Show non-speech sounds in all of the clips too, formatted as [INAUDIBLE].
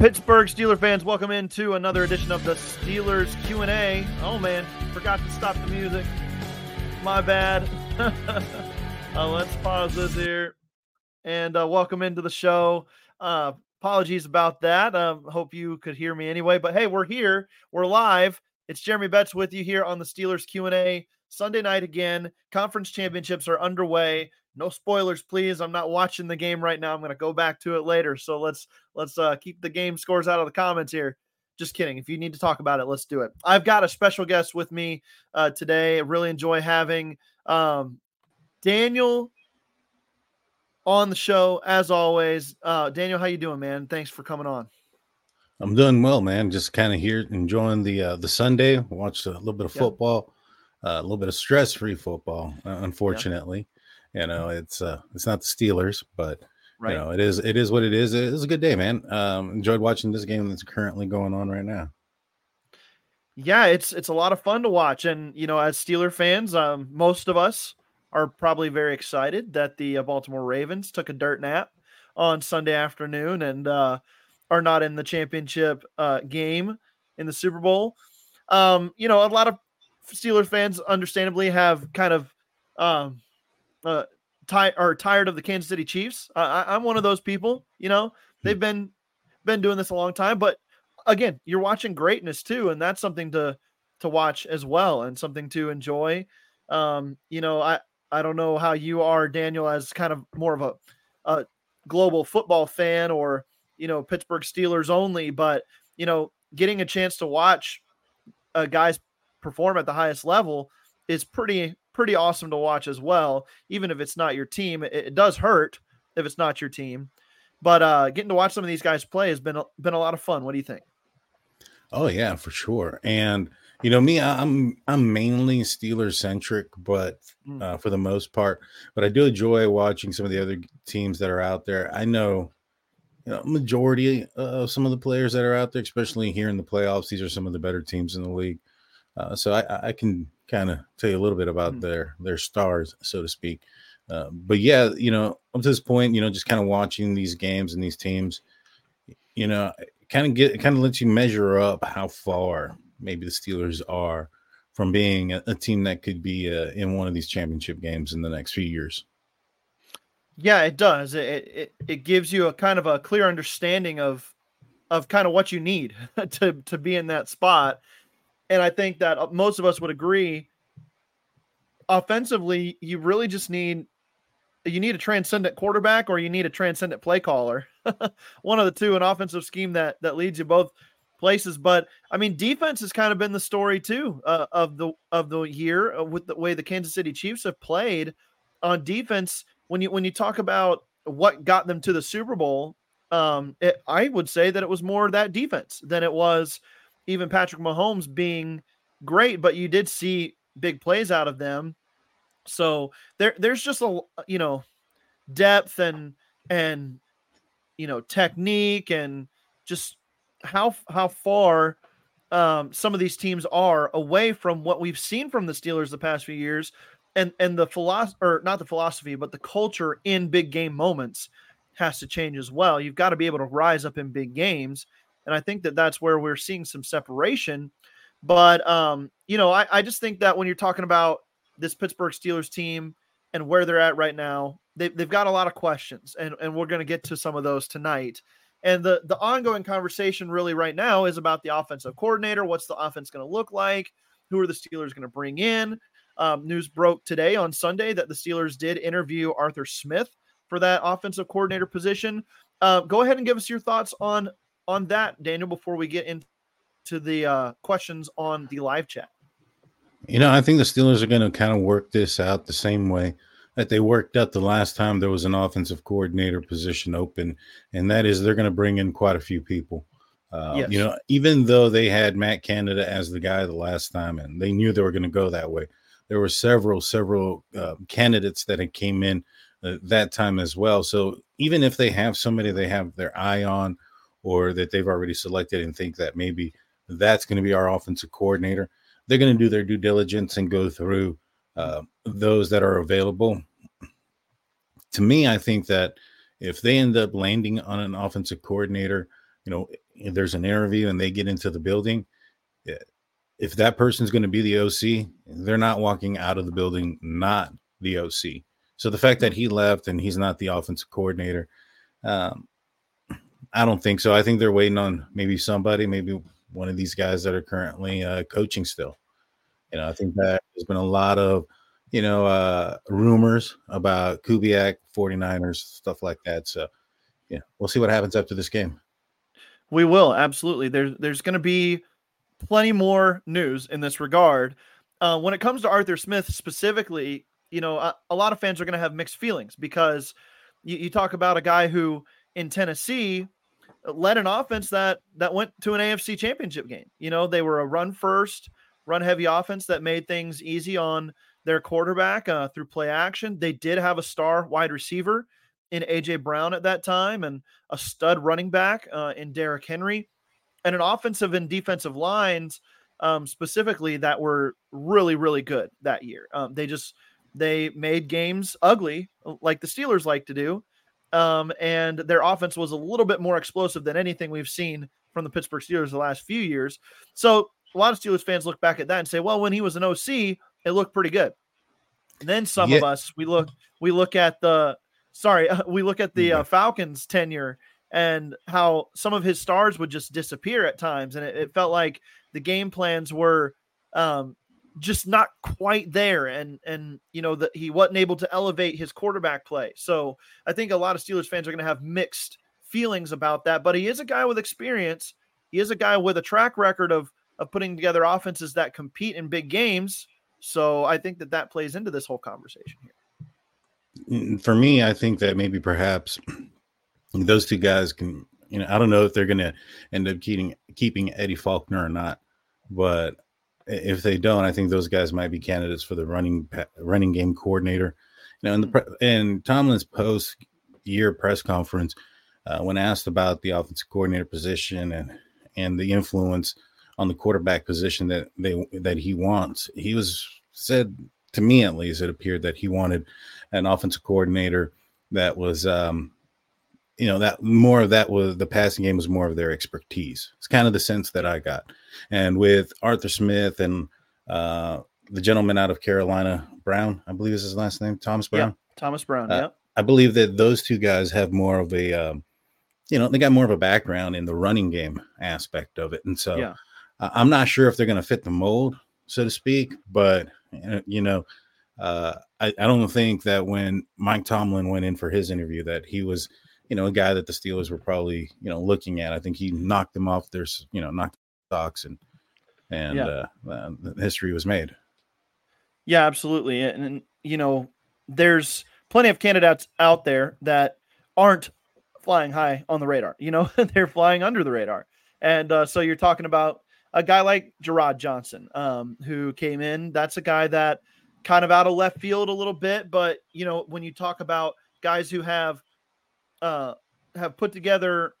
Pittsburgh Steeler fans, welcome into another edition of the Steelers Q&A. Oh man, forgot to stop the music. My bad. [LAUGHS] uh, let's pause this here and uh, welcome into the show. Uh, apologies about that. Um, hope you could hear me anyway. But hey, we're here. We're live. It's Jeremy Betts with you here on the Steelers Q&A Sunday night again. Conference championships are underway no spoilers please. I'm not watching the game right now. I'm going to go back to it later. So let's let's uh keep the game scores out of the comments here. Just kidding. If you need to talk about it let's do it. I've got a special guest with me uh today. I really enjoy having um daniel on the show as always. Uh daniel how you doing man? Thanks for coming on. I'm doing well man. Just kind of here enjoying the uh the sunday. Watched a little bit of football uh, a little bit of stress-free football uh, unfortunately. yeah you know, it's uh, it's not the Steelers, but right. you know, it is it is what it is. It was a good day, man. Um, enjoyed watching this game that's currently going on right now. Yeah, it's it's a lot of fun to watch, and you know, as Steeler fans, um, most of us are probably very excited that the uh, Baltimore Ravens took a dirt nap on Sunday afternoon and uh, are not in the championship uh, game in the Super Bowl. Um, you know, a lot of Steeler fans, understandably, have kind of um, uh, ti- are tired of the Kansas City Chiefs. Uh, I, am one of those people. You know, hmm. they've been been doing this a long time, but again, you're watching greatness too, and that's something to to watch as well, and something to enjoy. Um, you know, I I don't know how you are, Daniel, as kind of more of a, a global football fan or you know Pittsburgh Steelers only, but you know, getting a chance to watch uh, guys perform at the highest level is pretty pretty awesome to watch as well. Even if it's not your team, it, it does hurt if it's not your team. But uh, getting to watch some of these guys play has been been a lot of fun. What do you think? Oh yeah, for sure. And you know me, I'm I'm mainly Steelers centric, but mm. uh, for the most part, but I do enjoy watching some of the other teams that are out there. I know, you know, majority of some of the players that are out there, especially here in the playoffs. These are some of the better teams in the league. Uh, so I, I can kind of tell you a little bit about mm-hmm. their their stars, so to speak. Uh, but yeah, you know, up to this point, you know, just kind of watching these games and these teams, you know, kind of get kind of lets you measure up how far maybe the Steelers are from being a, a team that could be uh, in one of these championship games in the next few years. Yeah, it does. It, it it gives you a kind of a clear understanding of of kind of what you need [LAUGHS] to to be in that spot and I think that uh, most of us would agree. Offensively, you really just need you need a transcendent quarterback or you need a transcendent play caller. [LAUGHS] One of the two, an offensive scheme that that leads you both places. But I mean, defense has kind of been the story too uh, of the of the year uh, with the way the Kansas City Chiefs have played on defense. When you when you talk about what got them to the Super Bowl, um, it, I would say that it was more that defense than it was even Patrick Mahomes being great, but you did see big plays out of them. So there there's just a you know depth and and you know technique and just how how far um, some of these teams are away from what we've seen from the Steelers the past few years, and and the philosophy or not the philosophy, but the culture in big game moments has to change as well. You've got to be able to rise up in big games, and I think that that's where we're seeing some separation. But, um, you know, I, I just think that when you're talking about this Pittsburgh Steelers team and where they're at right now, they, they've got a lot of questions, and, and we're going to get to some of those tonight. And the, the ongoing conversation really right now is about the offensive coordinator. What's the offense going to look like? Who are the Steelers going to bring in? Um, news broke today on Sunday that the Steelers did interview Arthur Smith for that offensive coordinator position. uh, go ahead and give us your thoughts on on that, Daniel, before we get into the uh, questions on the live chat. You know, I think the Steelers are going to kind of work this out the same way that they worked out the last time there was an offensive coordinator position open, and that is they're going to bring in quite a few people. Uh, yes. You know, even though they had Matt Canada as the guy the last time, and they knew they were going to go that way, there were several, several uh, candidates that had came in uh, that time as well. So even if they have somebody they have their eye on, or that they've already selected and think that maybe that's going to be our offensive coordinator, they're going to do their due diligence and go through uh, those that are available. To me, I think that if they end up landing on an offensive coordinator, you know, there's an interview and they get into the building, eh, if that person's going to be the OC, they're not walking out of the building not the OC. So the fact that he left and he's not the offensive coordinator, um, I don't think so. I think they're waiting on maybe somebody, maybe one of these guys that are currently uh, coaching still. You know, I think that there's been a lot of, you know, uh, rumors about Kubiak, 49ers, stuff like that. So, yeah, we'll see what happens after this game. We will absolutely. There's there's going to be plenty more news in this regard. Uh, when it comes to Arthur Smith specifically, you know, a, a lot of fans are going to have mixed feelings because you, you talk about a guy who in Tennessee led an offense that that went to an AFC championship game. You know, they were a run first, run heavy offense that made things easy on their quarterback uh, through play action. They did have a star wide receiver in AJ Brown at that time and a stud running back uh, in Derrick Henry and an offensive and defensive lines um, specifically that were really really good that year. Um, they just they made games ugly like the Steelers like to do. Um, and their offense was a little bit more explosive than anything we've seen from the Pittsburgh Steelers the last few years. So a lot of Steelers fans look back at that and say, well, when he was an OC, it looked pretty good. And then some yeah. of us we look we look at the sorry [LAUGHS] we look at the uh, Falcons tenure and how some of his stars would just disappear at times, and it, it felt like the game plans were um, just not quite there and and you know that he wasn't able to elevate his quarterback play. So i think a lot of steelers fans are going to have mixed feelings about that but he is a guy with experience. He is a guy with a track record of of putting together offenses that compete in big games. So i think that that plays into this whole conversation here. Mm, for me i think that maybe perhaps those two guys can you know i don't know if they're going to end up keeping keeping eddie faulkner or not but if they don't, I think those guys might be candidates for the running running game coordinator. You know, in the in Tomlin's post year press conference, uh, when asked about the offensive coordinator position and and the influence on the quarterback position that they that he wants, he was said to me at least it appeared that he wanted an offensive coordinator that was um, you know that more of that was the passing game was more of their expertise. It's kind of the sense that I got, and with Arthur Smith and uh, the gentleman out of Carolina, Brown, I believe is his last name, Thomas Brown. Yeah, Thomas Brown. Uh, yeah, I believe that those two guys have more of a, um, you know, they got more of a background in the running game aspect of it, and so yeah. I'm not sure if they're going to fit the mold, so to speak, but uh, you know. Uh, I, I don't think that when Mike Tomlin went in for his interview that he was you know, a guy that the Steelers were probably, you know, looking at. I think he knocked them off their, you know, knocked the stocks and and yeah. uh, uh, history was made. Yeah, absolutely. And, and you know, there's plenty of candidates out there that aren't flying high on the radar. You know, [LAUGHS] they're flying under the radar. And uh, so you're talking about a guy like Jerrod Johnson, um, who came in. That's a guy that kind of out of left field a little bit, but you know, when you talk about guys who have uh, have put together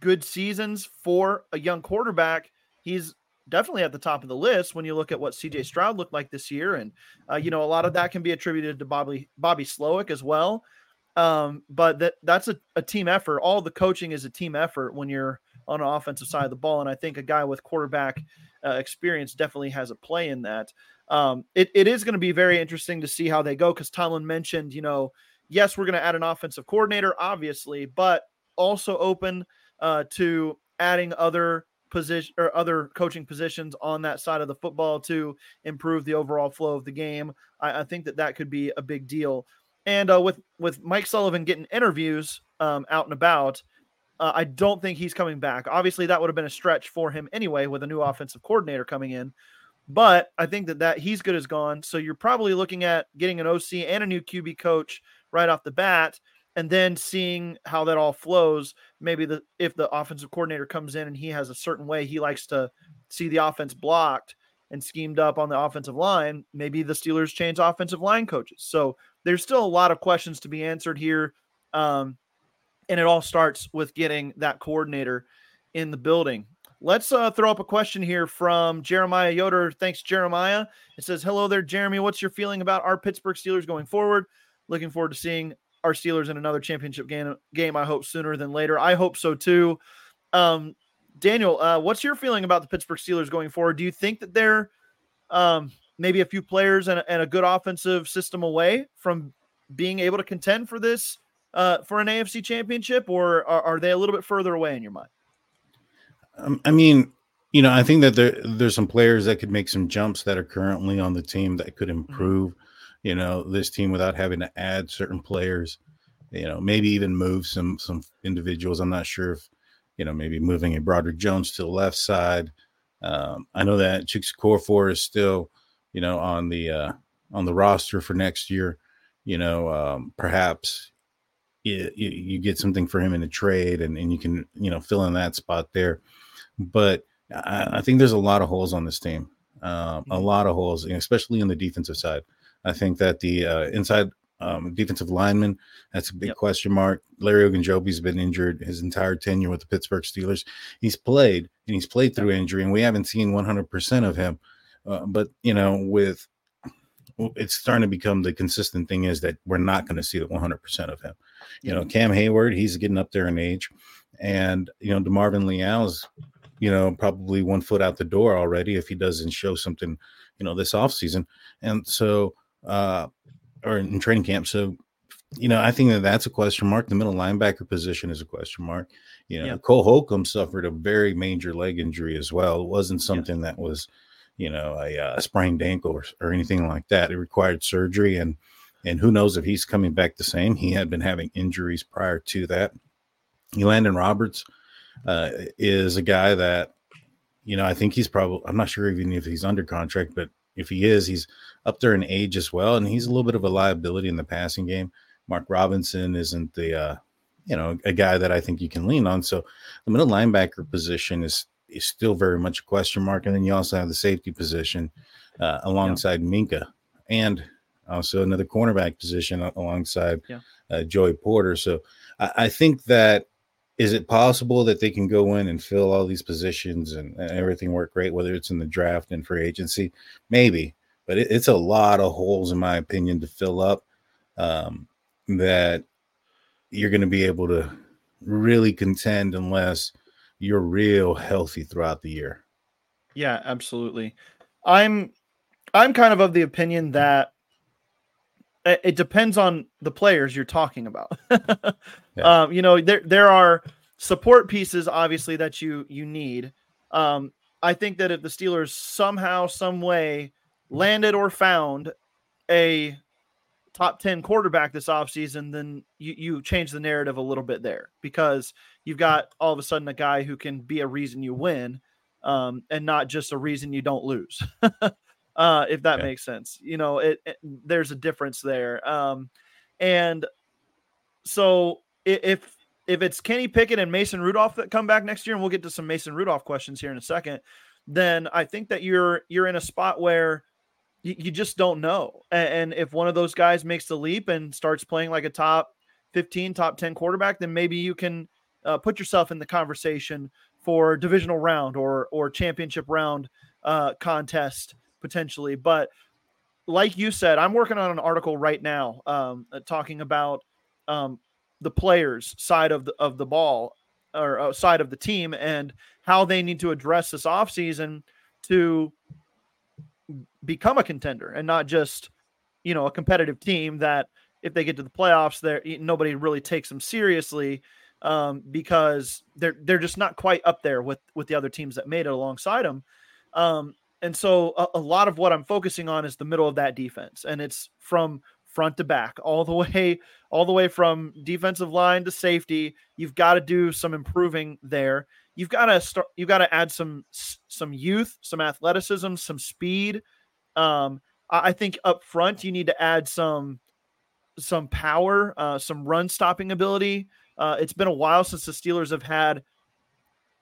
good seasons for a young quarterback, he's definitely at the top of the list when you look at what CJ Stroud looked like this year. And, uh, you know, a lot of that can be attributed to Bobby, Bobby Slowik as well. Um, but that that's a, a team effort. All the coaching is a team effort when you're on an offensive side of the ball. And I think a guy with quarterback uh, experience definitely has a play in that. Um, it, it is going to be very interesting to see how they go because Tomlin mentioned, you know, yes, we're going to add an offensive coordinator, obviously, but also open uh, to adding other position or other coaching positions on that side of the football to improve the overall flow of the game. I, I think that that could be a big deal. and uh, with with Mike Sullivan getting interviews um, out and about, uh, I don't think he's coming back. Obviously, that would have been a stretch for him anyway, with a new offensive coordinator coming in. But I think that that he's good as gone. So you're probably looking at getting an OC and a new QB coach right off the bat, and then seeing how that all flows. Maybe the if the offensive coordinator comes in and he has a certain way he likes to see the offense blocked and schemed up on the offensive line, maybe the Steelers change offensive line coaches. So there's still a lot of questions to be answered here. Um, and it all starts with getting that coordinator in the building. Let's uh, throw up a question here from Jeremiah Yoder. Thanks, Jeremiah. It says, Hello there, Jeremy. What's your feeling about our Pittsburgh Steelers going forward? Looking forward to seeing our Steelers in another championship game, game I hope sooner than later. I hope so too. Um, Daniel, uh, what's your feeling about the Pittsburgh Steelers going forward? Do you think that they're um, maybe a few players and, and a good offensive system away from being able to contend for this uh, for an AFC championship, or are, are, they a little bit further away in your mind? Um, I mean, you know, I think that there there's some players that could make some jumps that are currently on the team that could mm-hmm. improve, mm-hmm. You know, this team without having to add certain players. You know, maybe even move some some individuals. I'm not sure if, you know, maybe moving a Broderick Jones to the left side. Um, I know that Chuks Okorafor is still, you know, on the uh, on the roster for next year. You know, um, perhaps you, you, get something for him in a trade and, and you can you know fill in that spot there but I, I think there's a lot of holes on this team um, a mm-hmm. lot of holes especially on the defensive side i think that the uh, inside um, defensive lineman that's a big yep. question mark larry ogunjobi's been injured his entire tenure with the pittsburgh steelers he's played and he's played through injury and we haven't seen 100% of him uh, but you know with it's starting to become the consistent thing is that we're not going to see the 100% of him. You know, Cam Heyward, he's getting up there in age, and you know, DeMarvin Leal's, you know, probably one foot out the door already if he doesn't show something, you know, this offseason. And so, uh, or in training camp. So, you know, I think that that's a question mark. The middle linebacker position is a question mark. You know, yeah. Cole Holcomb suffered a very major leg injury as well. It wasn't something yeah. that was you know, a, uh, a sprained ankle or, or anything like that. It required surgery, and and who knows if he's coming back the same. He had been having injuries prior to that. Elandon Roberts uh, is a guy that, you know, I think he's probably. I'm not sure even if he's under contract, but if he is, he's up there in age as well, and he's a little bit of a liability in the passing game. Mark Robinson isn't the, uh, you know, a guy that I think you can lean on. So the middle linebacker position is is still very much a question mark. And then you also have the safety position uh, alongside yeah. Minkah and also another cornerback position alongside yeah. uh, Joey Porter. So I, I, think that is it possible that they can go in and fill all these positions and, and everything work great, whether it's in the draft and free agency? Maybe, but it, it's a lot of holes, in my opinion, to fill up um, that you're going to be able to really contend unless – you're real healthy throughout the year. Yeah, absolutely. I'm I'm kind of of the opinion that it depends on the players you're talking about. [LAUGHS] yeah. um, you know, there there are support pieces obviously that you you need. Um, I think that if the Steelers somehow, some way landed or found a top 10 quarterback this offseason, then you, you change the narrative a little bit there because you've got all of a sudden a guy who can be a reason you win um, and not just a reason you don't lose. [LAUGHS] uh, if that makes sense. You know, it, it, there's a difference there. Um, and so if if it's Kenny Pickett and Mason Rudolph that come back next year, and we'll get to some Mason Rudolph questions here in a second, then I think that you're you're in a spot where you, you just don't know. And, and if one of those guys makes the leap and starts playing like a top 15, top 10 quarterback, then maybe you can uh, put yourself in the conversation for divisional round or or championship round uh, contest potentially. But like you said, I'm working on an article right now um, uh, talking about um, the players side of the of the ball or uh, side of the team and how they need to address this offseason to become a contender and not just you know a competitive team that if they get to the playoffs there nobody really takes them seriously um, because they're they're just not quite up there with with the other teams that made it alongside them. Um, and so a, a, lot of what I'm focusing on is the middle of that defense, and it's from front to back, all the [LAUGHS] way, all the way from defensive line to safety. You've got to do some improving there. You've got to start. You've got to add some some youth, some athleticism, some speed. Um, I think up front you need to add some some power, uh, some run stopping ability. Uh, it's been a while since the Steelers have had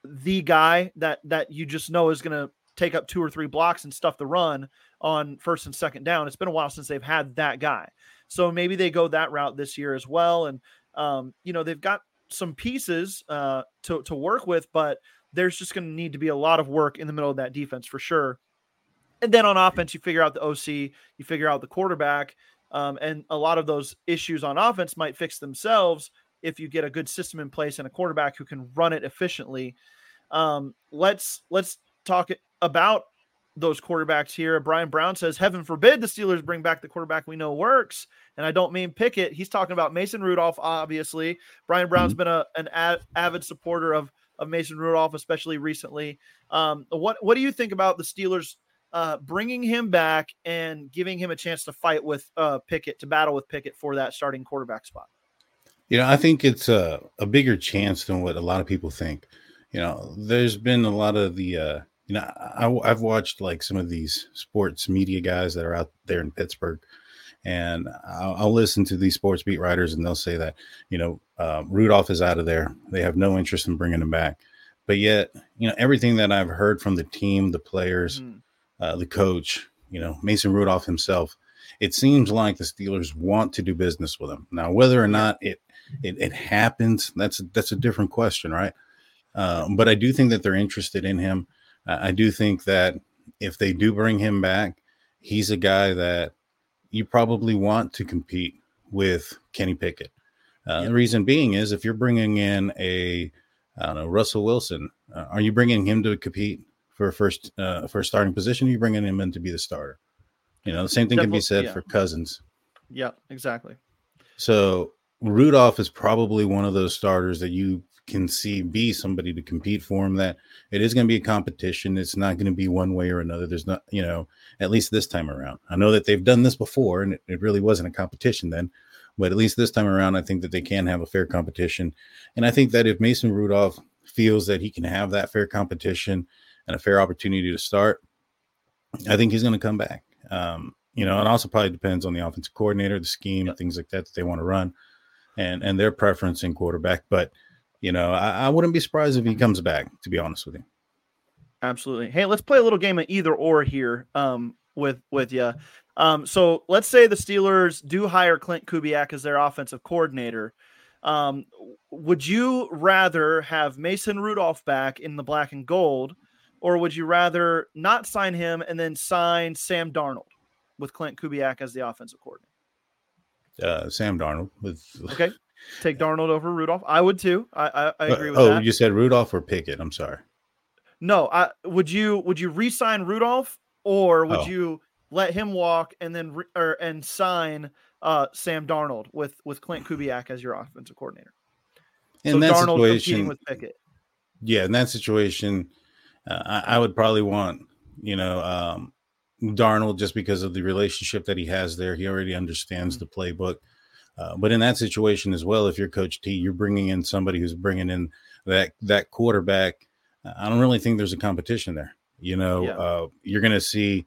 the guy that that you just know is going to take up two or three blocks and stuff the run on first and second down. It's been a while since they've had that guy. So maybe they go that route this year as well. And um, you know, they've got some pieces uh, to to work with, but there's just going to need to be a lot of work in the middle of that defense for sure. And then on offense, you figure out the OC, you figure out the quarterback, um, and a lot of those issues on offense might fix themselves if you get a good system in place and a quarterback who can run it efficiently. Um, let's let's talk about those quarterbacks here. Brian Brown says, "Heaven forbid the Steelers bring back the quarterback we know works." And I don't mean Pickett. He's talking about Mason Rudolph. Obviously, Brian Brown's mm-hmm. been a, an avid supporter of of Mason Rudolph, especially recently. Um, what what do you think about the Steelers uh, bringing him back and giving him a chance to fight with uh, Pickett to battle with Pickett for that starting quarterback spot? You know, I think it's a, a bigger chance than what a lot of people think. You know, there's been a lot of the, uh, you know, I, I've watched like some of these sports media guys that are out there in Pittsburgh, and I'll, I'll listen to these sports beat writers, and they'll say that, you know, uh, Rudolph is out of there. They have no interest in bringing him back. But yet, you know, everything that I've heard from the team, the players, mm-hmm uh, the coach, you know, Mason Rudolph himself. It seems like the Steelers want to do business with him. Now, whether or not it it, it happens, that's that's a different question, right? Um, but I do think that they're interested in him. I do think that if they do bring him back, he's a guy that you probably want to compete with Kenny Pickett. Uh, The reason being is if you're bringing in a, I don't know, Russell Wilson, uh, are you bringing him to compete for a first uh, for a starting position, you're bringing him in to be the starter. You know, the same thing can be said yeah. for Cousins. Yeah, exactly. So Rudolph is probably one of those starters that you can see be somebody to compete for him. That it is going to be a competition. It's not going to be one way or another. There's not, you know, at least this time around. I know that they've done this before, and it, it really wasn't a competition then. But at least this time around, I think that they can have a fair competition. And I think that if Mason Rudolph feels that he can have that fair competition and a fair opportunity to start, I think he's going to come back. Um, you know, it also probably depends on the offensive coordinator, the scheme, things like that that they want to run, and and their preference in quarterback. But you know, I, I wouldn't be surprised if he comes back. To be honest with you. Absolutely. Hey, let's play a little game of either or here um, with with you. Um, so let's say the Steelers do hire Klint Kubiak as their offensive coordinator. Um, would you rather have Mason Rudolph back in the black and gold, or would you rather not sign him and then sign Sam Darnold with Klint Kubiak as the offensive coordinator? Uh, Sam Darnold with okay. Take Darnold over Rudolph. I would too. I I, I agree with oh, that. you said Rudolph or Pickett? I'm sorry. No, I would you would you re-sign Rudolph or would oh. you let him walk and then re, or and sign uh, Sam Darnold with with Klint Kubiak as your offensive coordinator? In so that Darnold situation, with Pickett. Yeah, in that situation, uh, I, I, would probably want, you know, um, Darnold just because of the relationship that he has there. He already understands mm-hmm. the playbook. Uh, but in that situation as well, if you're Coach T, you're bringing in somebody who's bringing in that that quarterback. I don't really think there's a competition there. You know, yeah. uh, you're going to see.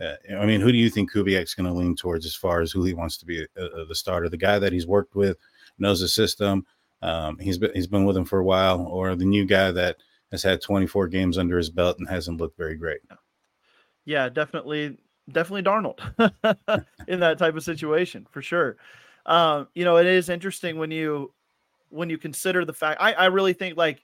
Uh, I mean, who do you think Kubiak's going to lean towards as far as who he wants to be uh, uh, the starter? The guy that he's worked with, knows the system. Um, he's been he's been with him for a while, or the new guy that has had 24 games under his belt and hasn't looked very great. Yeah, definitely, definitely Darnold [LAUGHS] in that type of situation for sure. Um, you know, it is interesting when you when you consider the fact. I, I really think like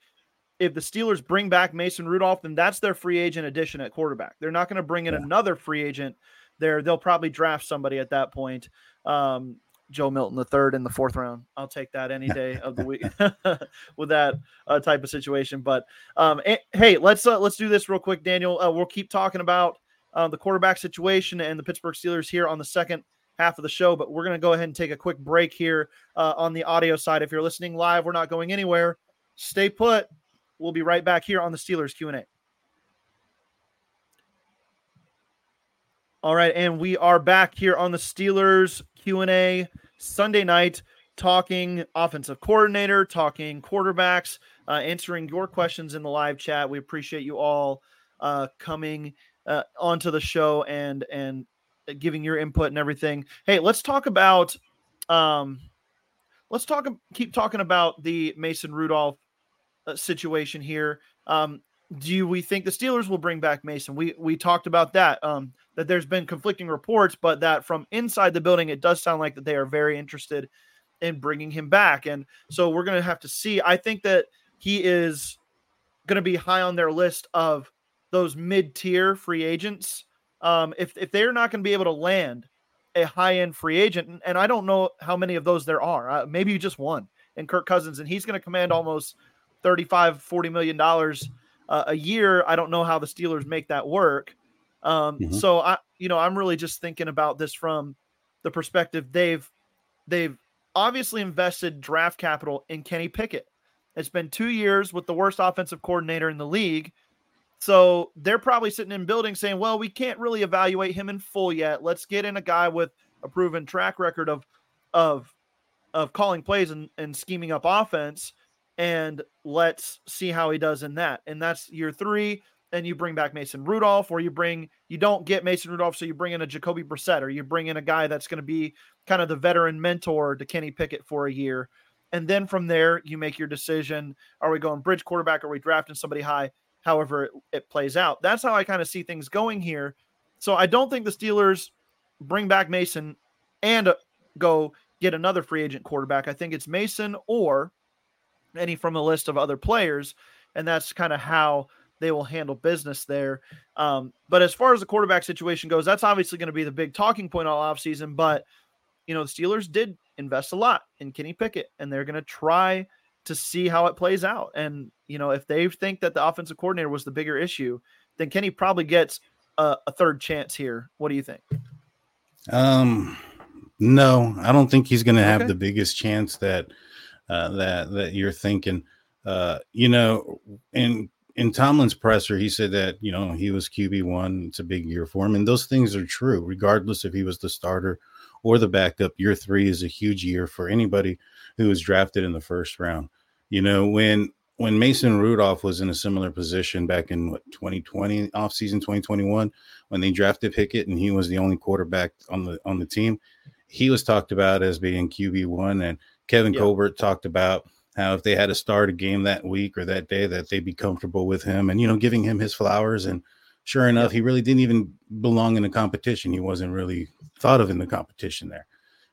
if the Steelers bring back Mason Rudolph, then that's their free agent addition at quarterback. They're not going to bring in yeah. another free agent. There, they'll probably draft somebody at that point. Um, Joe Milton the third in the fourth round. I'll take that any [LAUGHS] day of the week [LAUGHS] with that uh, type of situation. But um, hey, let's uh, let's do this real quick, Daniel. Uh, we'll keep talking about uh, the quarterback situation and the Pittsburgh Steelers here on the second half of the show. But we're going to go ahead and take a quick break here uh, on the audio side. If you're listening live, we're not going anywhere. Stay put. We'll be right back here on the Steelers Q and A. All right, and we are back here on the Steelers Q&A Sunday night talking offensive coordinator, talking quarterbacks, uh, answering your questions in the live chat. We appreciate you all uh, coming uh, onto the show and and giving your input and everything. Hey, let's talk about um, let's talk keep talking about the Mason Rudolph uh, situation here. Um, do we think the Steelers will bring back Mason? We we talked about that. Um, that there's been conflicting reports, but that from inside the building, it does sound like that they are very interested in bringing him back. And so we're going to have to see. I think that he is going to be high on their list of those mid-tier free agents. Um, if if they're not going to be able to land a high-end free agent, and I don't know how many of those there are, uh, maybe just one, and Kirk Cousins, and he's going to command almost 35, 40 million dollars uh, a year. I don't know how the Steelers make that work. Um, mm-hmm. So I, you know, I'm really just thinking about this from the perspective they've they've obviously invested draft capital in Kenny Pickett. It's been two years with the worst offensive coordinator in the league. So they're probably sitting in buildings saying, well, we can't really evaluate him in full yet. Let's get in a guy with a proven track record of of of calling plays and, and scheming up offense and let's see how he does in that. And that's year three. And you bring back Mason Rudolph, or you bring you don't get Mason Rudolph, so you bring in a Jacoby Brissett, or you bring in a guy that's going to be kind of the veteran mentor to Kenny Pickett for a year. And then from there, you make your decision. Are we going bridge quarterback? Are we drafting somebody high? However, it, it plays out. That's how I kind of see things going here. So I don't think the Steelers bring back Mason and uh, go get another free agent quarterback. I think it's Mason or any from a list of other players, and that's kind of how they will handle business there. Um, but as far as the quarterback situation goes, that's obviously going to be the big talking point all offseason. But you know, the Steelers did invest a lot in Kenny Pickett, and they're going to try to see how it plays out. And you know, if they think that the offensive coordinator was the bigger issue, then Kenny probably gets a, a third chance here. What do you think? Um, no, I don't think he's going to have okay. the biggest chance that uh, that that you're thinking. Uh, you know, in in Tomlin's presser, he said that you know he was QB one. It's a big year for him, and those things are true, regardless if he was the starter or the backup. Year three is a huge year for anybody who was drafted in the first round. You know, when when Mason Rudolph was in a similar position back in what 2020 offseason 2021 when they drafted Pickett and he was the only quarterback on the on the team, he was talked about as being QB one and Kevin yep. Colbert talked about how if they had to start a game that week or that day, that they'd be comfortable with him and, you know, giving him his flowers. And sure enough, he really didn't even belong in the competition. He wasn't really thought of in the competition there.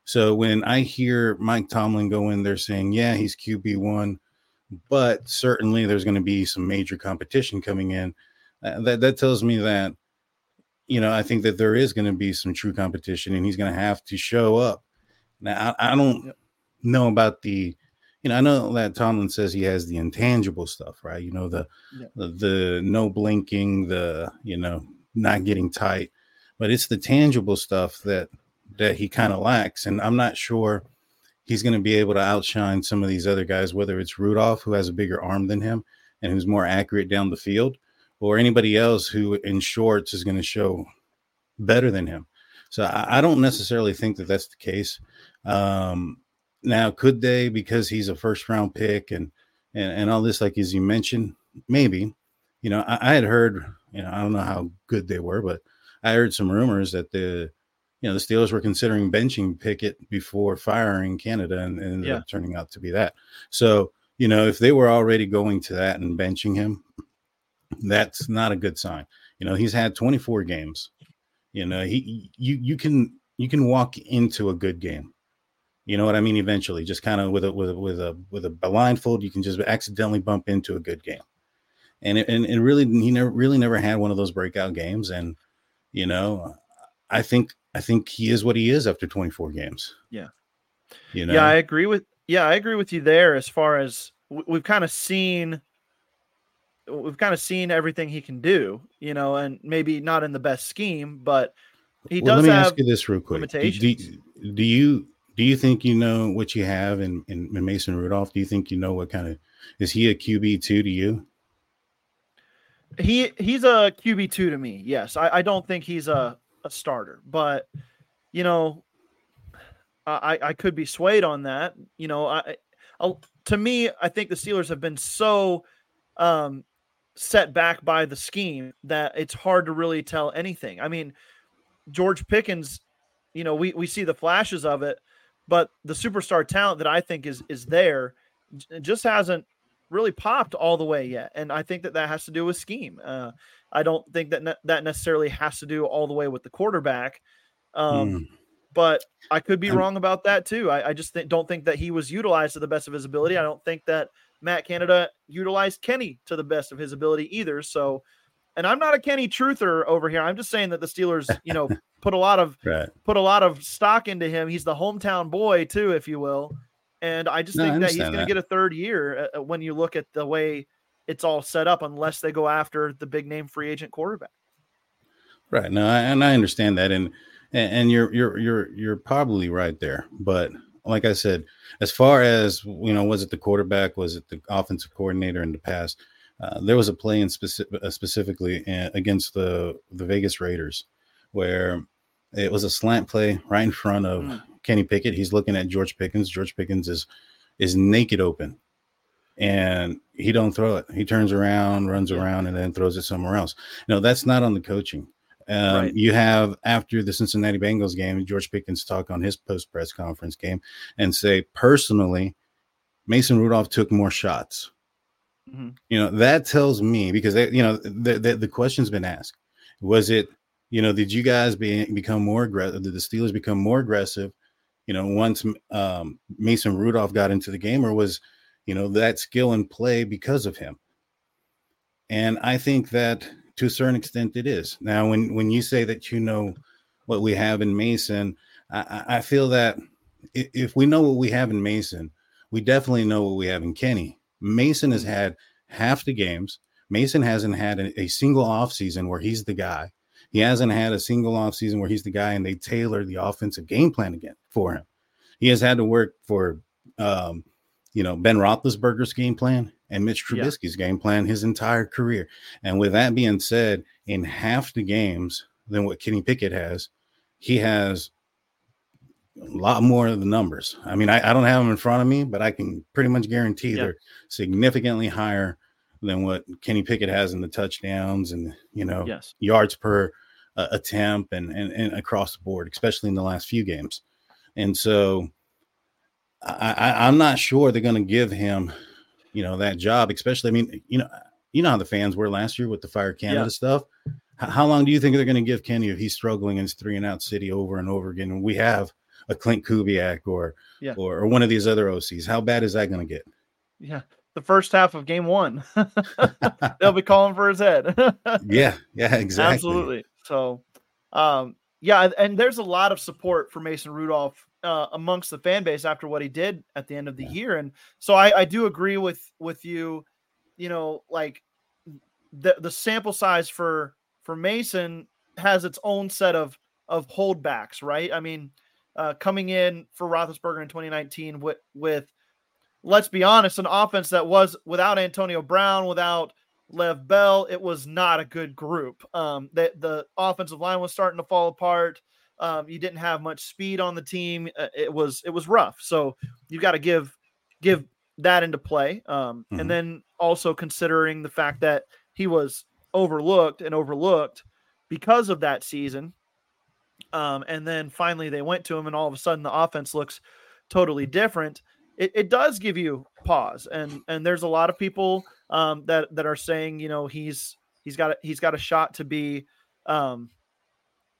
So when I hear Mike Tomlin go in there saying, yeah, he's QB1, but certainly there's going to be some major competition coming in, uh, that, that tells me that, you know, I think that there is going to be some true competition and he's going to have to show up. Now, I, I don't. Know about the you know, I know that Tomlin says he has the intangible stuff, right? You know, the, yeah. the, the no blinking, the you know, not getting tight, but it's the tangible stuff that that he kind of lacks, and I'm not sure he's going to be able to outshine some of these other guys, whether it's Rudolph who has a bigger arm than him and who's more accurate down the field, or anybody else who in shorts is going to show better than him. So I, I don't necessarily think that that's the case. Um, now, could they because he's a first round pick and and, and all this, like as you mentioned, maybe. You know, I, I had heard, you know, I don't know how good they were, but I heard some rumors that the you know the Steelers were considering benching Pickett before firing Canada, and, and ended yeah. up turning out to be that. So you know, if they were already going to that and benching him, that's not a good sign. You know, he's had 24 games. You know, he you you can you can walk into a good game. You know what I mean? Eventually, just kind of with a with a with a with a blindfold, you can just accidentally bump into a good game. And it, and it really he never really never had one of those breakout games. And you know, I think I think he is what he is after 24 games. Yeah. You know. Yeah, I agree with yeah, I agree with you there as far as we've kind of seen we've kind of seen everything he can do, you know, and maybe not in the best scheme, but he well, does let me ask you this real quick. Do, do, do, you do you think you know what you have in, in, in Mason Rudolph? Do you think you know what kind of is he a QB two to you? He he's a QB two to me. Yes, I, I don't think he's a a starter. But you know, I I could be swayed on that. You know, I, I to me, I think the Steelers have been so um, set back by the scheme that it's hard to really tell anything. I mean, George Pickens, you know, we we see the flashes of it, but the superstar talent that I think is is there just hasn't really popped all the way yet. And I think that that has to do with scheme. Uh, I don't think that ne- that necessarily has to do all the way with the quarterback. Um, mm. But I could be I'm, wrong about that too. I, I just th- don't think that he was utilized to the best of his ability. I don't think that Matt Canada utilized Kenny to the best of his ability either. So, and I'm not a Kenny truther over here. I'm just saying that the Steelers, you know, [LAUGHS] put a lot of right. put a lot of stock into him. He's the hometown boy too, if you will. And I just no, think I that he's going to get a third year uh, uh, when you look at the way it's all set up, unless they go after the big name free agent quarterback. Right. No, and I understand that, and and you're you're you're you're probably right there. But like I said, as far as you know, was it the quarterback? Was it the offensive coordinator in the past? Uh, there was a play in specific, uh, specifically uh, against the the Vegas Raiders where it was a slant play right in front of mm. Kenny Pickett. He's looking at George Pickens. George Pickens is is naked open, and he don't throw it. He turns around, runs around, and then throws it somewhere else. No, that's not on the coaching. Um, right. You have after the Cincinnati Bengals game, George Pickens talk on his post press conference game and say, personally, Mason Rudolph took more shots. Mm-hmm. You know that tells me because they, you know the, the, the question's been asked. Was it you know did you guys be, become more aggressive? Did the Steelers become more aggressive? You know once um, Mason Rudolph got into the game, or was you know that skill and play because of him? And I think that to a certain extent it is. Now, when when you say that you know what we have in Mason, I, I feel that if we know what we have in Mason, we definitely know what we have in Kenny. Mason has had half the games. Mason hasn't had a, a single offseason where he's the guy. He hasn't had a single offseason where he's the guy and they tailor the offensive game plan again for him. He has had to work for um, you know, Ben Roethlisberger's game plan and Mitch Trubisky's yeah. game plan his entire career. And with that being said, in half the games than what Kenny Pickett has, he has a lot more of the numbers. I mean, I, I don't have them in front of me, but I can pretty much guarantee yeah. they're significantly higher than what Kenny Pickett has in the touchdowns and you know yes. yards per uh, attempt and, and and across the board, especially in the last few games. And so I, am not sure they're going to give him, you know, that job. Especially, I mean, you know, you know how the fans were last year with the Fire Canada yeah. stuff. How long do you think they're going to give Kenny if he's struggling in his three and out city over and over again? And we have a Klint Kubiak or, yeah. or, or one of these other OCs. How bad is that going to get? Yeah, the first half of game one, [LAUGHS] they'll be calling for his head. [LAUGHS] yeah, yeah, exactly. Absolutely. So, um, yeah, and there's a lot of support for Mason Rudolph uh, amongst the fan base after what he did at the end of the yeah. year, and so I, I do agree with with you. You know, like the the sample size for for Mason has its own set of of holdbacks, right? I mean, uh, coming in for Roethlisberger in 2019 with with let's be honest, an offense that was without Antonio Brown, without Lev Bell, it was not a good group. Um, the the offensive line was starting to fall apart. Um, you didn't have much speed on the team. Uh, it was it was rough. So you've got to give give that into play. Um, mm-hmm. And then also considering the fact that he was overlooked and overlooked because of that season. Um, and then finally they went to him, and all of a sudden the offense looks totally different. It, it does give you pause, and and there's a lot of people um, that that are saying, you know, he's he's got a, he's got a shot to be um,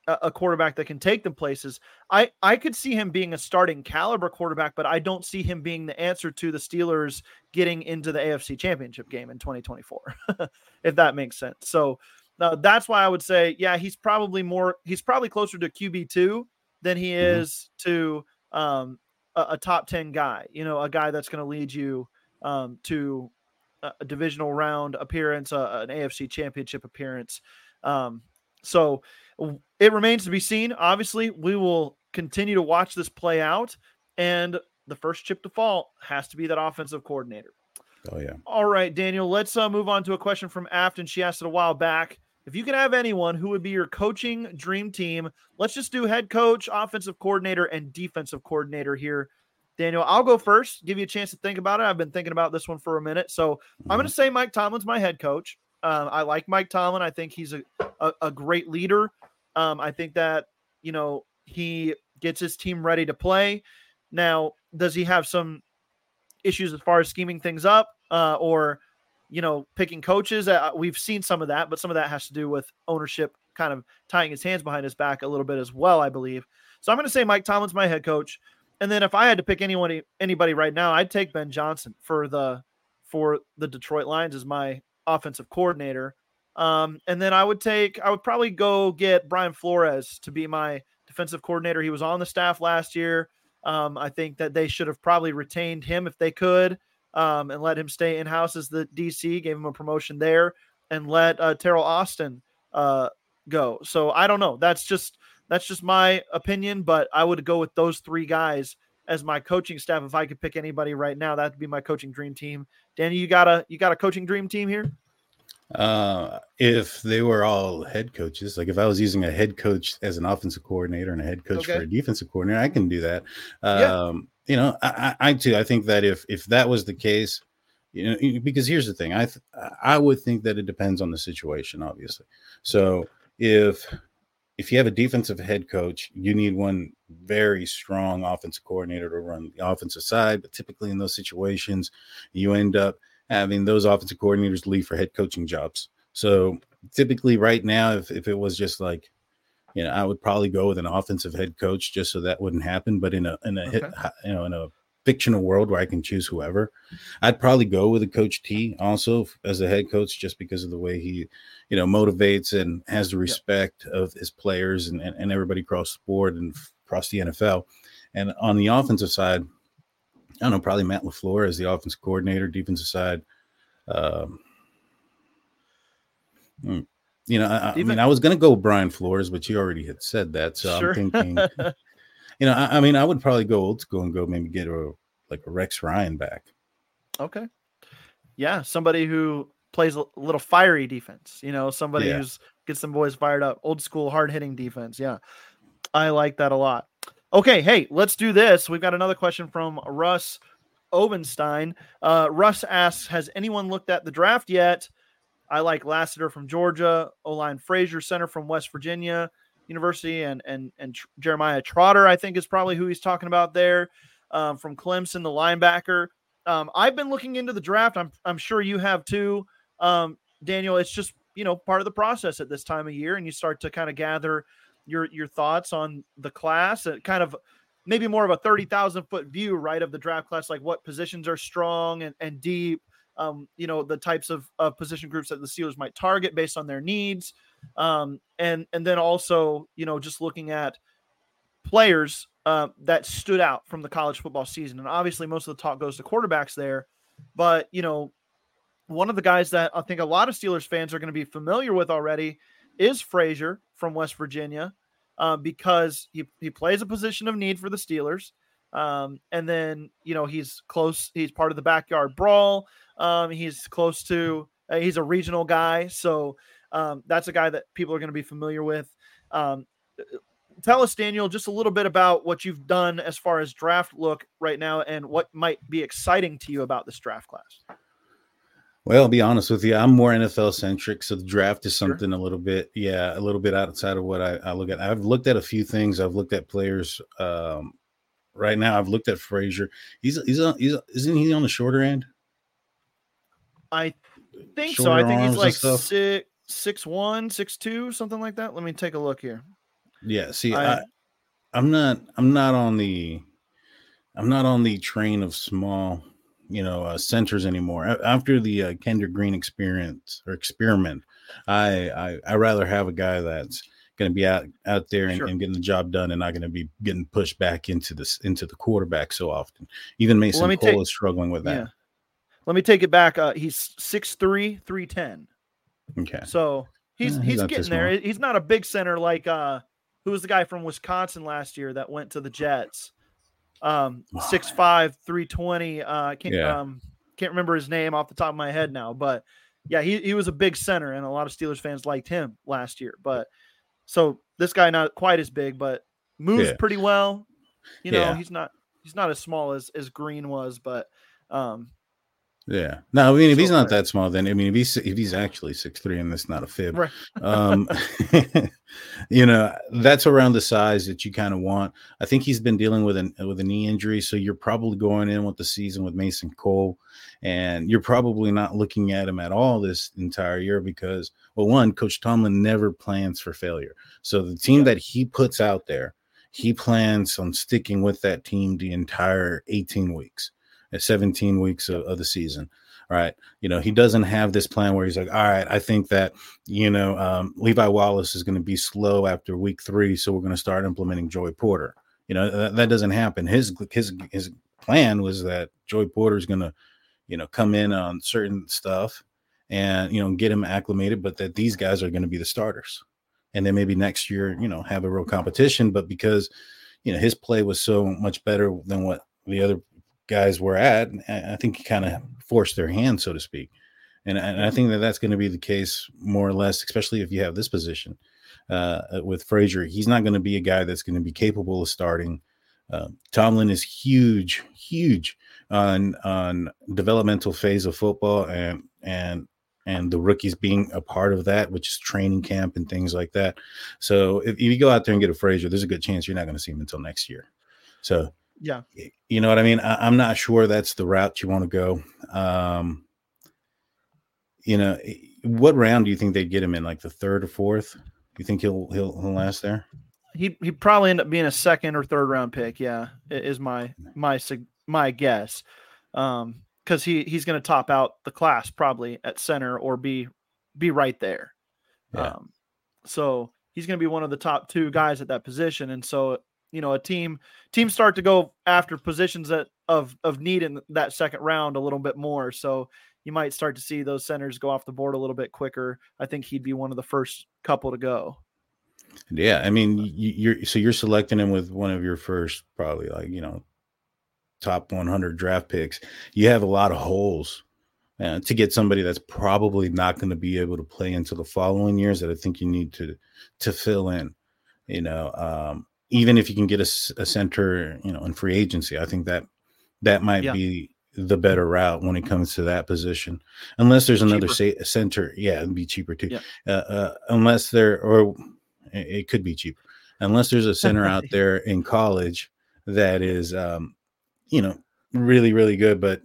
a quarterback that can take them places. I I could see him being a starting caliber quarterback, but I don't see him being the answer to the Steelers getting into the AFC Championship game in 2024, [LAUGHS] if that makes sense. So uh, that's why I would say, yeah, he's probably more he's probably closer to QB two than he mm-hmm. is to um, a, a, top 10 guy. You know, a guy that's going to lead you um, to a, a, divisional round appearance, uh, an AFC Championship appearance. Um, so it remains to be seen. Obviously, we will continue to watch this play out, and the first chip to fall has to be that offensive coordinator. Oh yeah. All right, Daniel. Let's uh, move on to a question from Afton. She asked it a while back. If you can have anyone who would be your coaching dream team, let's just do head coach, offensive coordinator, and defensive coordinator here. Daniel, I'll go first, give you a chance to think about it. I've been thinking about this one for a minute. So mm-hmm. I'm going to say Mike Tomlin's my head coach. Um, I like Mike Tomlin. I think he's a, a, a great leader. Um, I think that, you know, he gets his team ready to play. Now, does he have some issues as far as scheming things up uh, or, you know, picking coaches? Uh, we've seen some of that, but some of that has to do with ownership kind of tying his hands behind his back a little bit as well, I believe. So I'm going to say Mike Tomlin's my head coach. And then if I had to pick anyone, anybody right now, I'd take Ben Johnson for the for the Detroit Lions as my offensive coordinator. Um, and then I would take, I would probably go get Brian Flores to be my defensive coordinator. He was on the staff last year. Um, I think that they should have probably retained him if they could um, and let him stay in house as the DC, gave him a promotion there, and let uh, Teryl Austin uh, go. So I don't know. That's just that's just my opinion, but I would go with those three guys as my coaching staff. If I could pick anybody right now, that'd be my coaching dream team. Danny, you got a you got a coaching dream team here? Uh, if they were all head coaches, like if I was using a head coach as an offensive coordinator and a head coach okay. for a defensive coordinator, I can do that. Um, yeah. you know, I, I, too, I think that if if that was the case, you know, because here's the thing, I th- I would think that it depends on the situation, obviously. So if if you have a defensive head coach, you need one very strong offensive coordinator to run the offensive side. But typically in those situations, you end up having those offensive coordinators leave for head coaching jobs. So typically, right now, if, if it was just like, you know, I would probably go with an offensive head coach just so that wouldn't happen. But in a in a okay. hit, you know in a fictional world where I can choose whoever, I'd probably go with a coach T also as a head coach just because of the way he, you know, motivates and has the respect yeah. of his players and, and, and everybody across the board and across the NFL. And on the offensive side, I don't know, probably Matt LaFleur as the offensive coordinator, defensive side. Um, hmm, you know, I, I mean, I was going to go Brian Flores, but you already had said that. So sure. I'm thinking, [LAUGHS] you know, I, I, mean, I would probably go old school and go maybe get a like a Rex Ryan back. Okay. Yeah. Somebody who plays a little fiery defense, you know, somebody yeah. who's gets some boys fired up, old school, hard hitting defense. Yeah. I like that a lot. Okay, hey, let's do this. We've got another question from Russ Obenstein. Uh, Russ asks, "Has anyone looked at the draft yet?" I like Lassiter from Georgia, Oline Frazier Center from West Virginia University, and and and Tr- Jeremiah Trotter. I think is probably who he's talking about there. Um, from Clemson, the linebacker. Um, I've been looking into the draft. I'm I'm sure you have too, um, Daniel. It's just you know part of the process at this time of year, and you start to kind of gather your your thoughts on the class, uh, kind of maybe more of a thirty thousand foot view, right, of the draft class, like what positions are strong and, and deep. Um, you know, the types of, of position groups that the Steelers might target based on their needs, um, and and then also you know just looking at players uh, that stood out from the college football season, and obviously most of the talk goes to quarterbacks there, but you know one of the guys that I think a lot of Steelers fans are going to be familiar with already is Frazier from West Virginia uh, because he, he plays a position of need for the Steelers. Um, and then, you know, he's close, he's part of the backyard brawl. Um, he's close to, uh, he's a regional guy. So um, that's a guy that people are going to be familiar with. Um, tell us, Daniel, just a little bit about what you've done as far as draft look right now and what might be exciting to you about this draft class. Well, I'll be honest with you. I'm more NFL centric, so the draft is something sure. a little bit, yeah, a little bit outside of what I, I, look at. I've looked at a few things. I've looked at players. Um, right now, I've looked at Frazier. He's he's on, he's isn't he on the shorter end? I think shorter so. I think he's like six six one, six two, something like that. Let me take a look here. Yeah. See, I, I I'm not I'm not on the I'm not on the train of small you know uh, centers anymore. After the uh, Kendrick Green experience or experiment, I I I rather have a guy that's going to be out out there and, sure. and, getting the job done, and not going to be getting pushed back into this into the quarterback so often. Even Mason well, Cole take, is struggling with that. Yeah. Let me take it back. Uh, he's six three, three ten. Okay. So he's he's, he's getting there. He's not a big center like uh who was the guy from Wisconsin last year that went to the Jets um, six five, three twenty. Uh, can't yeah. um, can't remember his name off the top of my head now, but yeah, he, he was a big center, and a lot of Steelers fans liked him last year. But so this guy not quite as big, but moves Yeah. pretty well. You know, Yeah. he's not he's not as small as as Green was, but um, Yeah. No, I mean, if he's not that small, then I mean, if he's if he's actually six three, and that's not a fib, right. um, [LAUGHS] you know, that's around the size that you kind of want. I think he's been dealing with an with a knee injury, so you're probably going in with the season with Mason Cole, and you're probably not looking at him at all this entire year because, well, one, Coach Tomlin never plans for failure. So the team Yeah. that he puts out there, he plans on sticking with that team the entire 18 weeks, uh, 17 weeks of, of the season. Right. You know, he doesn't have this plan where he's like, all right, I think that, you know, um, Levi Wallace is going to be slow after week three. So we're going to start implementing Joey Porter. You know, that, that doesn't happen. His, his, his plan was that Joey Porter is going to, you know, come in on certain stuff and, you know, get him acclimated, but that these guys are going to be the starters. And then maybe next year, you know, have a real competition. But because, you know, his play was so much better than what the other guys were at, I think he kind of forced their hand, so to speak. And, and I think that that's going to be the case more or less, especially if you have this position uh, with Frazier. He's not going to be a guy that's going to be capable of starting. Uh, Tomlin is huge, huge on on developmental phase of football and and and the rookies being a part of that, which is training camp and things like that. So if, if you go out there and get a Frazier, there's a good chance you're not going to see him until next year. So Yeah. you know what I mean? I, I'm not sure that's the route you want to go. Um, you know, what round do you think they'd get him in? Like the third or fourth? You think he'll he'll, he'll last there? He he probably end up being a second or third round pick. Yeah, is my my my guess. Um, because he he's going to top out the class probably at center or be be right there. Yeah. Um, so he's going to be one of the top two guys at that position, and so you know a team teams start to go after positions that of of need in that second round a little bit more. So you might start to see those centers go off the board a little bit quicker. I think he'd be one of the first couple to go. Yeah, I mean, you, you're so you're selecting him with one of your first, probably like you know, top 100 draft picks. You have a lot of holes uh, to get somebody that's probably not going to be able to play into the following years. That I think you need to to fill in. You know, um, even if you can get a center, you know, in free agency, I think that that might Yeah. be the better route when it comes to that position. Unless there's another sa- center, yeah, it'd be cheaper too. Yeah. Uh, uh, unless there, or it it could be cheaper, unless there's a center out [LAUGHS] there in college that is, um, you know, really really good, but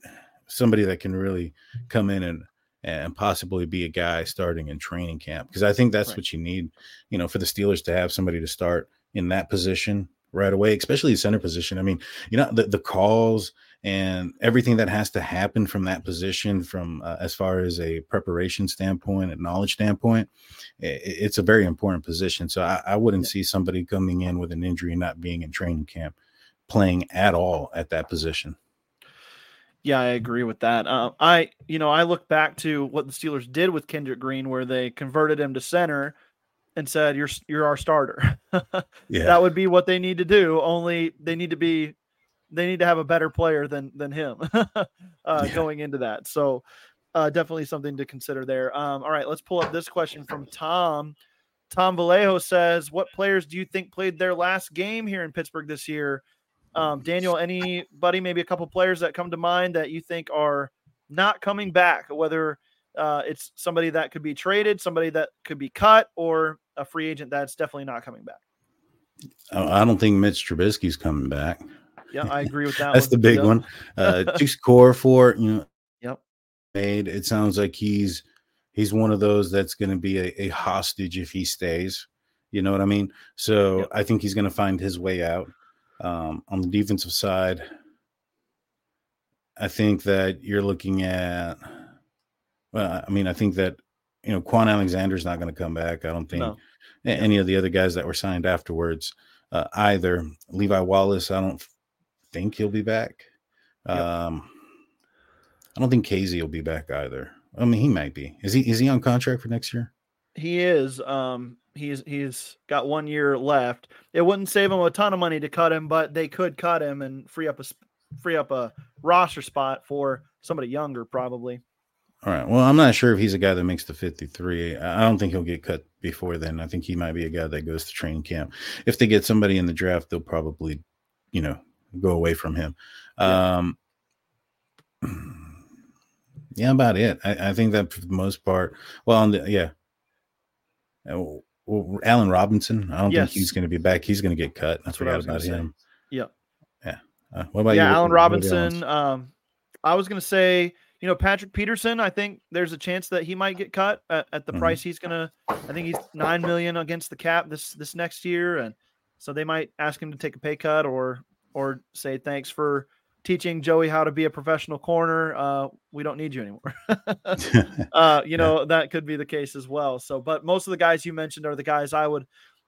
somebody that can really come in and and possibly be a guy starting in training camp because I think that's Right. what you need, you know, for the Steelers to have somebody to start in that position right away, especially the center position. I mean, you know, the, the calls and everything that has to happen from that position, from uh, as far as a preparation standpoint and knowledge standpoint, i- i- it's a very important position. So I, I wouldn't Yeah. see somebody coming in with an injury and not being in training camp playing at all at that position. Yeah, I agree with that. Uh, I, you know, I look back to what the Steelers did with Kendrick Green, where they converted him to center and said, "You're you're our starter." [LAUGHS] Yeah. That would be what they need to do. Only they need to be, they need to have a better player than than him [LAUGHS] uh, Yeah. going into that. So, uh, definitely something to consider there. Um, all right, let's pull up this question from Tom. Tom Vallejo says, "What players do you think played their last game here in Pittsburgh this year?" Um, Daniel, anybody, maybe a couple players that come to mind that you think are not coming back, whether uh, it's somebody that could be traded, somebody that could be cut, or a free agent that's definitely not coming back. I don't think Mitch Trubisky's coming back. Yeah, I agree with [LAUGHS] that. That's the big Yep. one. [LAUGHS] Uh, to score for you know, Yep. made it sounds like he's he's one of those that's going to be a, a hostage if he stays. You know what I mean? So Yep. I think he's going to find his way out. Um, on the defensive side, I think that you're looking at. Well, I mean, I think that you know Kwon Alexander's not going to come back. I don't think No. any of the other guys that were signed afterwards uh, either. Levi Wallace, I don't think he'll be back. Yep. Um, I don't think Casey will be back either. I mean, he might be. Is he? Is he on contract for next year? He is. Um, he's he's got one year left. It wouldn't save him a ton of money to cut him, but they could cut him and free up a free up a roster spot for somebody younger, probably. All right. Well, I'm not sure if he's a guy that makes the 53. I don't think he'll get cut before then. I think he might be a guy that goes to training camp. If they get somebody in the draft, they'll probably, you know, go away from him. Yeah. Um, [CLEARS THROAT] yeah, about it. I, I, think that for the most part, well, the, yeah. Uh, well, Allen Robinson, I don't yes. think he's going to be back. He's going to get cut. That's what I was about him. Yeah. Yeah. Uh, what about yeah, you? Allen Robinson. Um, I was going to say, you know, Patrick Peterson. I think there's a chance that he might get cut at, at the mm-hmm. price he's going to. I think he's nine million against the cap this this next year, and so they might ask him to take a pay cut or or say thanks for teaching Joey how to be a professional corner. Uh, we don't need you anymore. [LAUGHS] [LAUGHS] uh, you know that could be the case as well. So, but most of the guys you mentioned are the guys I would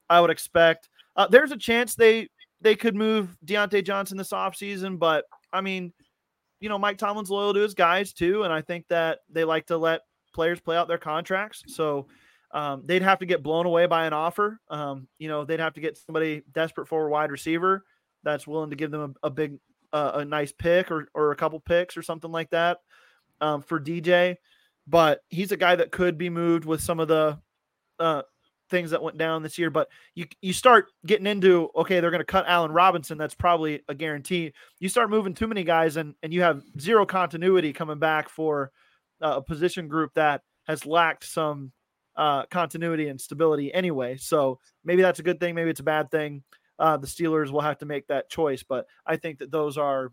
I would expect. Uh, there's a chance they they could move Diontae Johnson this offseason, but I mean, you know, Mike Tomlin's loyal to his guys too, and I think that they like to let players play out their contracts. So. Um, they'd have to get blown away by an offer. Um, you know, they'd have to get somebody desperate for a wide receiver that's willing to give them a, a big uh, a nice pick or, or a couple picks or something like that um, for DJ. But he's a guy that could be moved with some of the uh, things that went down this year. But you you start getting into okay, they're going to cut Allen Robinson. That's probably a guarantee. You start moving too many guys, and and you have zero continuity coming back for uh, a position group that has lacked some uh, continuity and stability anyway. So maybe that's a good thing. Maybe it's a bad thing uh, the Steelers will have to make that choice. But I think that those are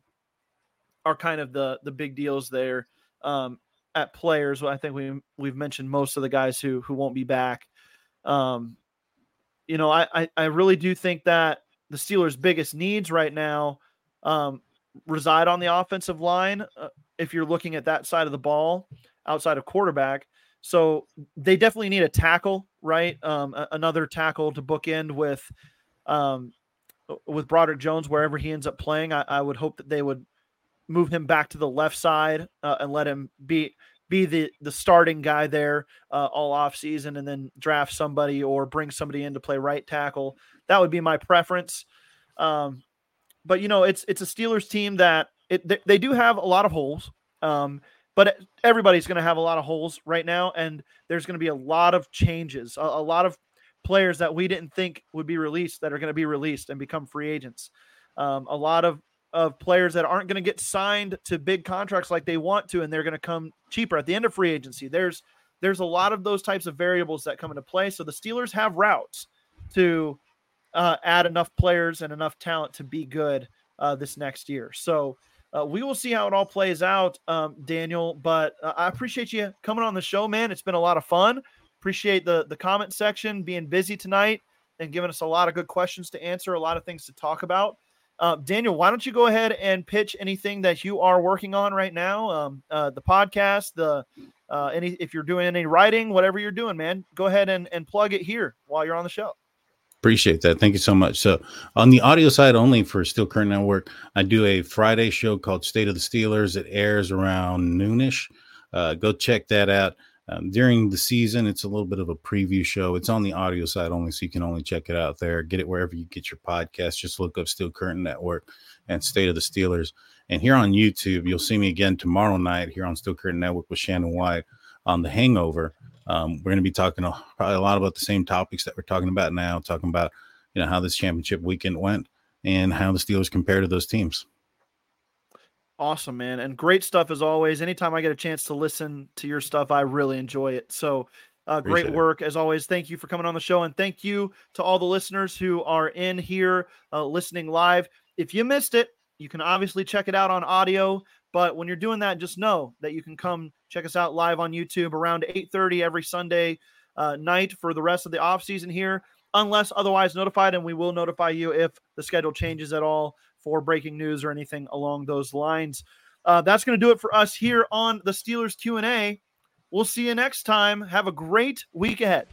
are kind of the the big deals there um, at players. I think we we've mentioned most of the guys who who won't be back. Um, you know, I, I, I really do think that the Steelers' biggest needs right now um, reside on the offensive line. Uh, if you're looking at that side of the ball, outside of quarterback, so they definitely need a tackle, right? Um, a, another tackle to bookend with um, with Broderick Jones, wherever he ends up playing, I, I, would hope that they would move him back to the left side uh, and let him be be the the starting guy there uh, all off season, and then draft somebody or bring somebody in to play right tackle. That would be my preference. Um, but you know, it's it's a Steelers team that it they, they do have a lot of holes. Um, but everybody's going to have a lot of holes right now, and there's going to be a lot of changes, a, a lot of players that we didn't think would be released that are going to be released and become free agents. Um, a lot of of players that aren't going to get signed to big contracts like they want to, and they're going to come cheaper at the end of free agency. There's there's a lot of those types of variables that come into play. So the Steelers have routes to uh, add enough players and enough talent to be good uh, this next year. So uh, we will see how it all plays out, um, Daniel. But uh, I appreciate you coming on the show, man. It's been a lot of fun. Appreciate the the comment section being busy tonight and giving us a lot of good questions to answer, a lot of things to talk about. Uh, Daniel, why don't you go ahead and pitch anything that you are working on right now? Um, uh, the podcast, the uh, any if you're doing any writing, whatever you're doing, man, go ahead and, and plug it here while you're on the show. Appreciate that. Thank you so much. So, on the audio side only for Steel Curtain Network, I do a Friday show called State of the Steelers. It airs around noonish. Uh, go check that out. Um, during the season, it's a little bit of a preview show. It's on the audio side only, so you can only check it out there. Get it wherever you get your podcast. Just look up Steel Curtain Network and State of the Steelers. And here on YouTube, you'll see me again tomorrow night here on Steel Curtain Network with Shannon White on The Hangover. Um, we're going to be talking a, probably a lot about the same topics that we're talking about now, talking about you know how this championship weekend went and how the Steelers compare to those teams. Awesome, man. And great stuff as always. Anytime I get a chance to listen to your stuff, I really enjoy it. So, uh, great work as always. Thank you for coming on the show. And thank you to all the listeners who are in here uh, listening live. If you missed it, you can obviously check it out on audio. But when you're doing that, just know that you can come check us out live on YouTube around 8:30 every Sunday uh, night for the rest of the off season here, unless otherwise notified, and we will notify you if the schedule changes at all for breaking news or anything along those lines. Uh, that's going to do it for us here on the Steelers Q&A. We'll see you next time. Have a great week ahead.